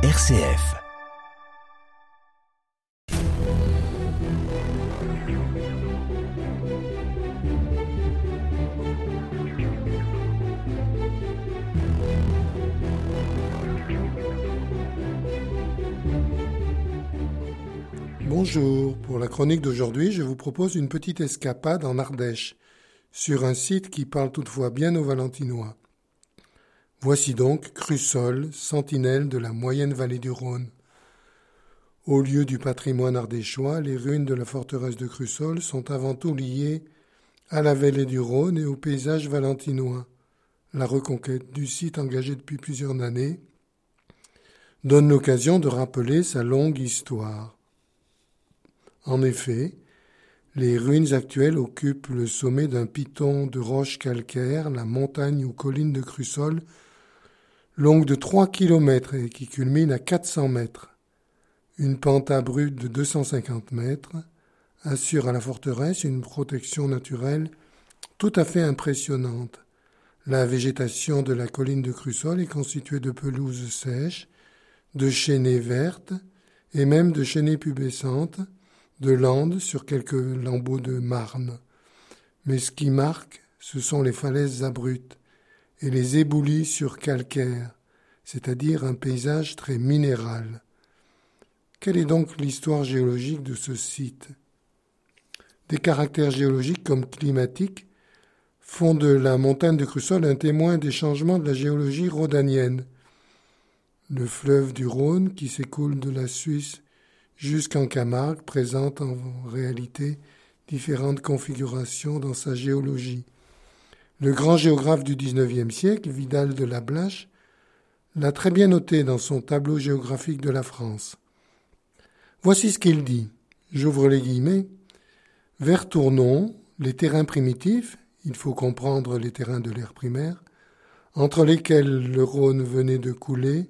RCF. Bonjour, pour la chronique d'aujourd'hui, je vous propose une petite escapade en Ardèche, sur un site qui parle toutefois bien aux Valentinois. Voici donc Crussol, sentinelle de la moyenne vallée du Rhône. Au lieu du patrimoine ardéchois, les ruines de la forteresse de Crussol sont avant tout liées à la vallée du Rhône et au paysage valentinois. La reconquête du site engagé depuis plusieurs années donne l'occasion de rappeler sa longue histoire. En effet, les ruines actuelles occupent le sommet d'un piton de roches calcaires, la montagne ou colline de Crussol, longue de 3 km et qui culmine à 400 mètres. Une pente abrupte de 250 mètres assure à la forteresse une protection naturelle tout à fait impressionnante. La végétation de la colline de Crussol est constituée de pelouses sèches, de chênaies vertes et même de chênaies pubescentes, de landes sur quelques lambeaux de marne. Mais ce qui marque, ce sont les falaises abruptes, et les éboulis sur calcaire, c'est-à-dire un paysage très minéral. Quelle est donc l'histoire géologique de ce site? Des caractères géologiques comme climatiques font de la montagne de Crussol un témoin des changements de la géologie rhodanienne. Le fleuve du Rhône, qui s'écoule de la Suisse jusqu'en Camargue, présente en réalité différentes configurations dans sa géologie. Le grand géographe du XIXe siècle, Vidal de la Blache, l'a très bien noté dans son tableau géographique de la France. Voici ce qu'il dit. J'ouvre les guillemets. Vers Tournon, les terrains primitifs, il faut comprendre les terrains de l'ère primaire, entre lesquels le Rhône venait de couler,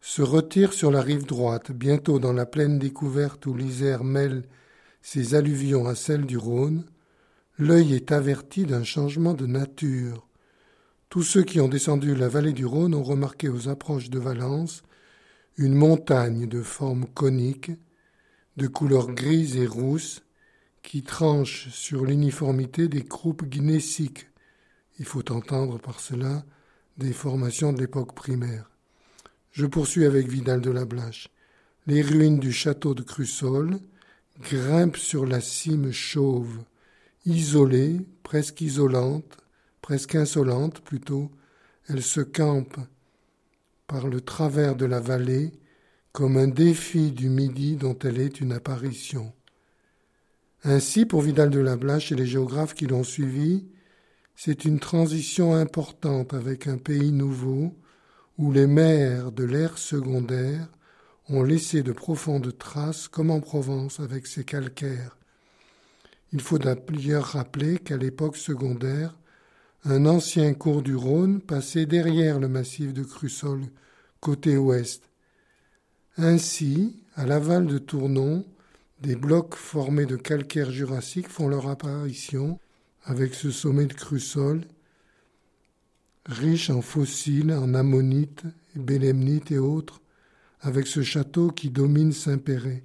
se retirent sur la rive droite, bientôt dans la plaine découverte où l'Isère mêle ses alluvions à celles du Rhône, l'œil est averti d'un changement de nature. Tous ceux qui ont descendu la vallée du Rhône ont remarqué aux approches de Valence une montagne de forme conique, de couleur grise et rousse, qui tranche sur l'uniformité des croupes gneissiques. Il faut entendre par cela des formations de l'époque primaire. Je poursuis avec Vidal de la Blache. Les ruines du château de Crussol grimpent sur la cime chauve Isolée, presque isolante, presque insolente plutôt, elle se campe par le travers de la vallée comme un défi du midi dont elle est une apparition. Ainsi, pour Vidal de la Blache et les géographes qui l'ont suivi, c'est une transition importante avec un pays nouveau où les mers de l'ère secondaire ont laissé de profondes traces comme en Provence avec ses calcaires il faut d'ailleurs rappeler qu'à l'époque secondaire, un ancien cours du Rhône passait derrière le massif de Crussol, côté ouest. Ainsi, à l'aval de Tournon, des blocs formés de calcaire jurassique font leur apparition avec ce sommet de Crussol, riche en fossiles, en ammonites, bélemnites et autres, avec ce château qui domine Saint-Péret.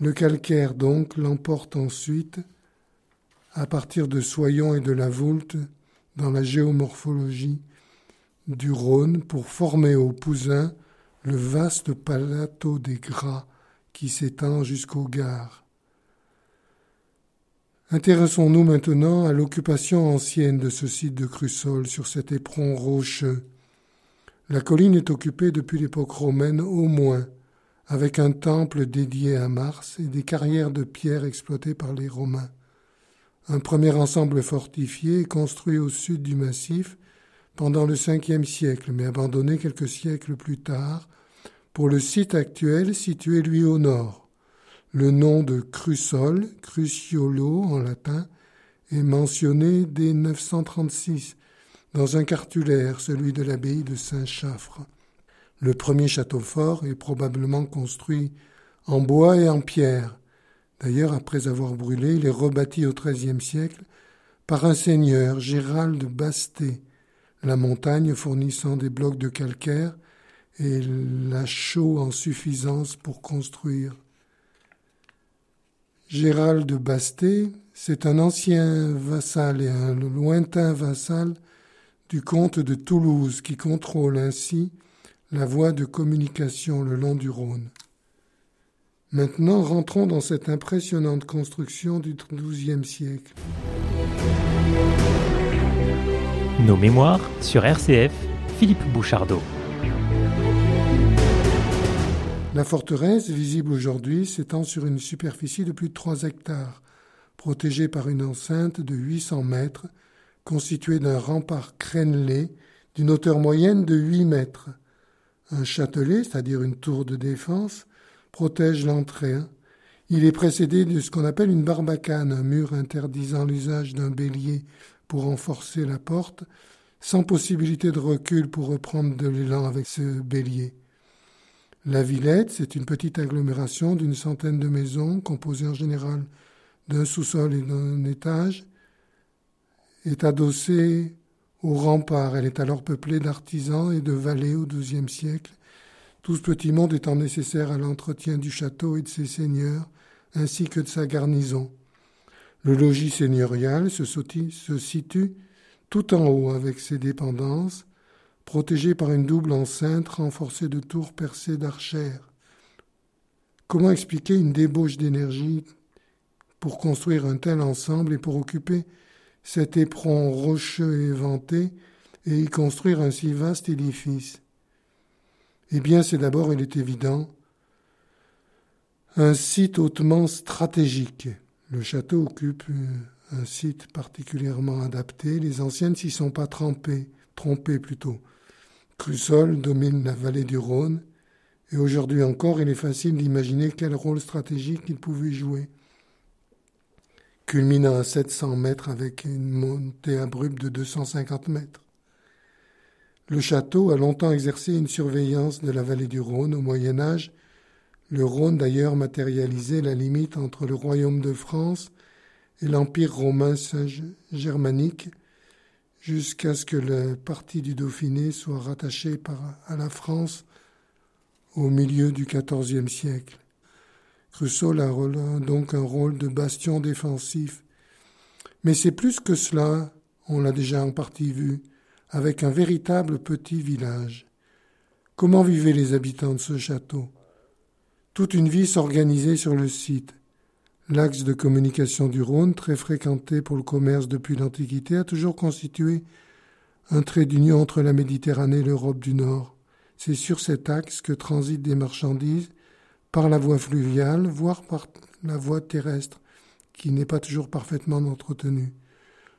Le calcaire donc l'emporte ensuite à partir de Soyon et de la Voulte dans la géomorphologie du Rhône pour former au Pouzin le vaste plateau des Gras qui s'étend jusqu'aux gares. Intéressons-nous maintenant à l'occupation ancienne de ce site de Crussol sur cet éperon rocheux. La colline est occupée depuis l'époque romaine au moins, avec un temple dédié à Mars et des carrières de pierre exploitées par les Romains. Un premier ensemble fortifié construit au sud du massif pendant le Ve siècle, mais abandonné quelques siècles plus tard pour le site actuel situé lui au nord. Le nom de Crussol, Cruciolo en latin, est mentionné dès 936 dans un cartulaire, celui de l'abbaye de Saint-Chaffre. Le premier château fort est probablement construit en bois et en pierre. D'ailleurs, après avoir brûlé, il est rebâti au XIIIe siècle par un seigneur, Gérald Basté, la montagne fournissant des blocs de calcaire et la chaux en suffisance pour construire. Gérald Basté, c'est un ancien vassal et un lointain vassal du comte de Toulouse qui contrôle ainsi la voie de communication le long du Rhône. Maintenant, rentrons dans cette impressionnante construction du XIIe siècle. Nos mémoires sur RCF, Philippe Bouchardot. La forteresse, visible aujourd'hui, s'étend sur une superficie de plus de 3 hectares, protégée par une enceinte de 800 mètres, constituée d'un rempart crénelé d'une hauteur moyenne de 8 mètres. Un châtelet, c'est-à-dire une tour de défense, protège l'entrée. Il est précédé de ce qu'on appelle une barbacane, un mur interdisant l'usage d'un bélier pour renforcer la porte, sans possibilité de recul pour reprendre de l'élan avec ce bélier. La Villette, c'est une petite agglomération d'une centaine de maisons, composées en général d'un sous-sol et d'un étage, est adossée au rempart. Elle est alors peuplée d'artisans et de valets au XIIe siècle, tout ce petit monde étant nécessaire à l'entretien du château et de ses seigneurs, ainsi que de sa garnison. Le logis seigneurial se, situe tout en haut avec ses dépendances, protégé par une double enceinte renforcée de tours percées d'archères. Comment expliquer une débauche d'énergie pour construire un tel ensemble et pour occuper cet éperon rocheux et et y construire un si vaste édifice? Eh bien, c'est d'abord, il est évident, un site hautement stratégique. Le château occupe un site particulièrement adapté. Les anciennes s'y sont pas trempées, trompées plutôt. Crussol domine la vallée du Rhône, et aujourd'hui encore, il est facile d'imaginer quel rôle stratégique il pouvait jouer culminant à 700 mètres avec une montée abrupte de 250 mètres. Le château a longtemps exercé une surveillance de la vallée du Rhône. Au Moyen Âge, le Rhône d'ailleurs matérialisait la limite entre le royaume de France et l'Empire romain germanique, jusqu'à ce que la partie du Dauphiné soit rattachée à la France au milieu du XIVe siècle. Crusoe a donc un rôle de bastion défensif. Mais c'est plus que cela, on l'a déjà en partie vu, avec un véritable petit village. Comment vivaient les habitants de ce château? Toute une vie s'organisait sur le site. L'axe de communication du Rhône, très fréquenté pour le commerce depuis l'Antiquité, a toujours constitué un trait d'union entre la Méditerranée et l'Europe du Nord. C'est sur cet axe que transitent des marchandises par la voie fluviale, voire par la voie terrestre, qui n'est pas toujours parfaitement entretenue.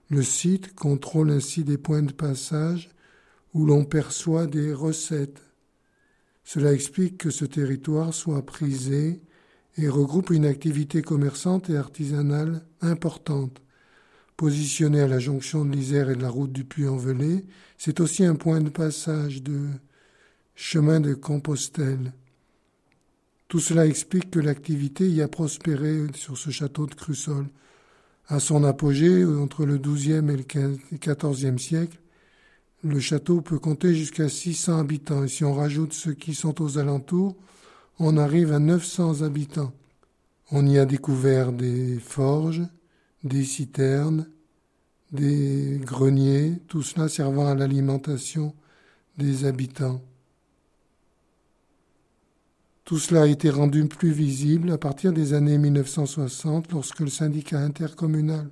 Le site contrôle ainsi des points de passage où l'on perçoit des recettes. Cela explique que ce territoire soit prisé et regroupe une activité commerçante et artisanale importante. Positionné à la jonction de l'Isère et de la route du Puy-en-Velay, c'est aussi un point de passage de chemin de Compostelle. Tout cela explique que l'activité y a prospéré sur ce château de Crussol. À son apogée, entre le XIIe et le XIVe siècle, le château peut compter jusqu'à 600 habitants. Et si on rajoute ceux qui sont aux alentours, on arrive à 900 habitants. On y a découvert des forges, des citernes, des greniers, tout cela servant à l'alimentation des habitants. Tout cela a été rendu plus visible à partir des années 1960 lorsque le syndicat intercommunal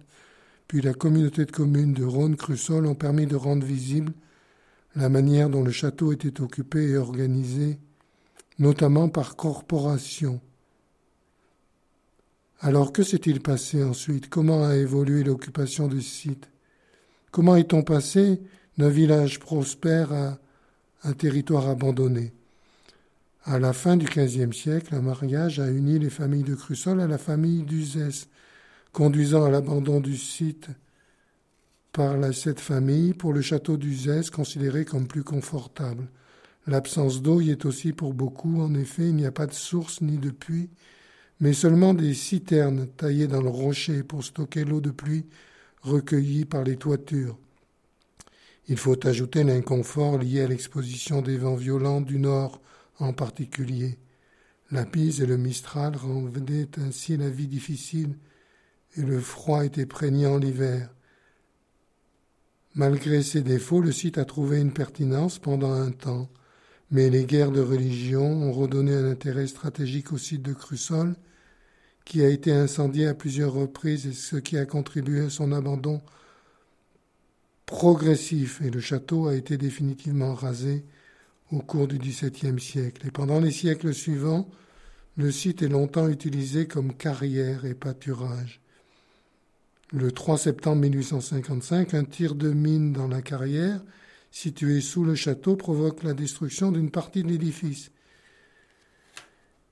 puis la communauté de communes de Rhône-Crussol ont permis de rendre visible la manière dont le château était occupé et organisé, notamment par corporation. Alors que s'est-il passé ensuite? Comment a évolué l'occupation du site? Comment est-on passé d'un village prospère à un territoire abandonné? À la fin du XVe siècle, un mariage a uni les familles de Crussol à la famille d'Uzès, conduisant à l'abandon du site par la, cette famille pour le château d'Uzès considéré comme plus confortable. L'absence d'eau y est aussi pour beaucoup. En effet, il n'y a pas de source ni de puits, mais seulement des citernes taillées dans le rocher pour stocker l'eau de pluie recueillie par les toitures. Il faut ajouter l'inconfort lié à l'exposition des vents violents du nord en particulier. La bise et le mistral rendaient ainsi la vie difficile et le froid était prégnant l'hiver. Malgré ses défauts, le site a trouvé une pertinence pendant un temps, mais les guerres de religion ont redonné un intérêt stratégique au site de Crussol, qui a été incendié à plusieurs reprises et ce qui a contribué à son abandon progressif et le château a été définitivement rasé au cours du XVIIe siècle. Et pendant les siècles suivants, le site est longtemps utilisé comme carrière et pâturage. Le 3 septembre 1855, un tir de mine dans la carrière, située sous le château, provoque la destruction d'une partie de l'édifice.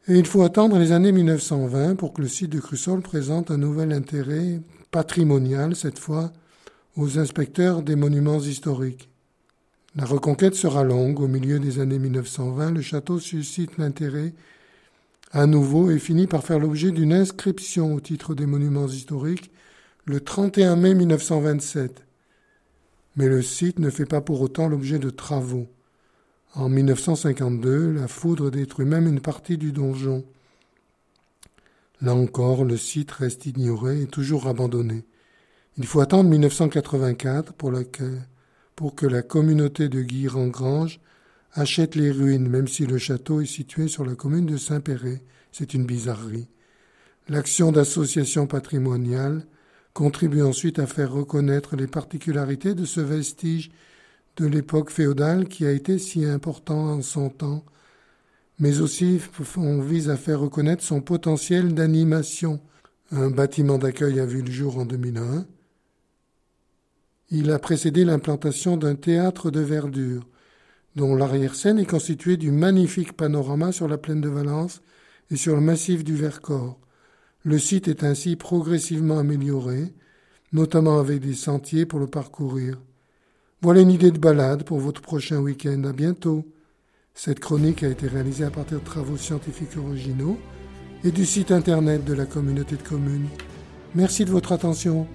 Et il faut attendre les années 1920 pour que le site de Crussol présente un nouvel intérêt patrimonial, cette fois aux inspecteurs des monuments historiques. La reconquête sera longue. Au milieu des années 1920, le château suscite l'intérêt à nouveau et finit par faire l'objet d'une inscription au titre des monuments historiques le 31 mai 1927. Mais le site ne fait pas pour autant l'objet de travaux. En 1952, la foudre détruit même une partie du donjon. Là encore, le site reste ignoré et toujours abandonné. Il faut attendre 1984 pour, pour que la communauté de Guy-Rengrange achète les ruines, même si le château est situé sur la commune de Saint-Péret. C'est une bizarrerie. L'action d'association patrimoniale contribue ensuite à faire reconnaître les particularités de ce vestige de l'époque féodale qui a été si important en son temps, mais aussi on vise à faire reconnaître son potentiel d'animation. Un bâtiment d'accueil a vu le jour en 2001. Il a précédé l'implantation d'un théâtre de verdure, dont l'arrière-scène est constituée du magnifique panorama sur la plaine de Valence et sur le massif du Vercors. Le site est ainsi progressivement amélioré, notamment avec des sentiers pour le parcourir. Voilà une idée de balade pour votre prochain week-end. À bientôt. Cette chronique a été réalisée à partir de travaux scientifiques originaux et du site internet de la communauté de communes. Merci de votre attention.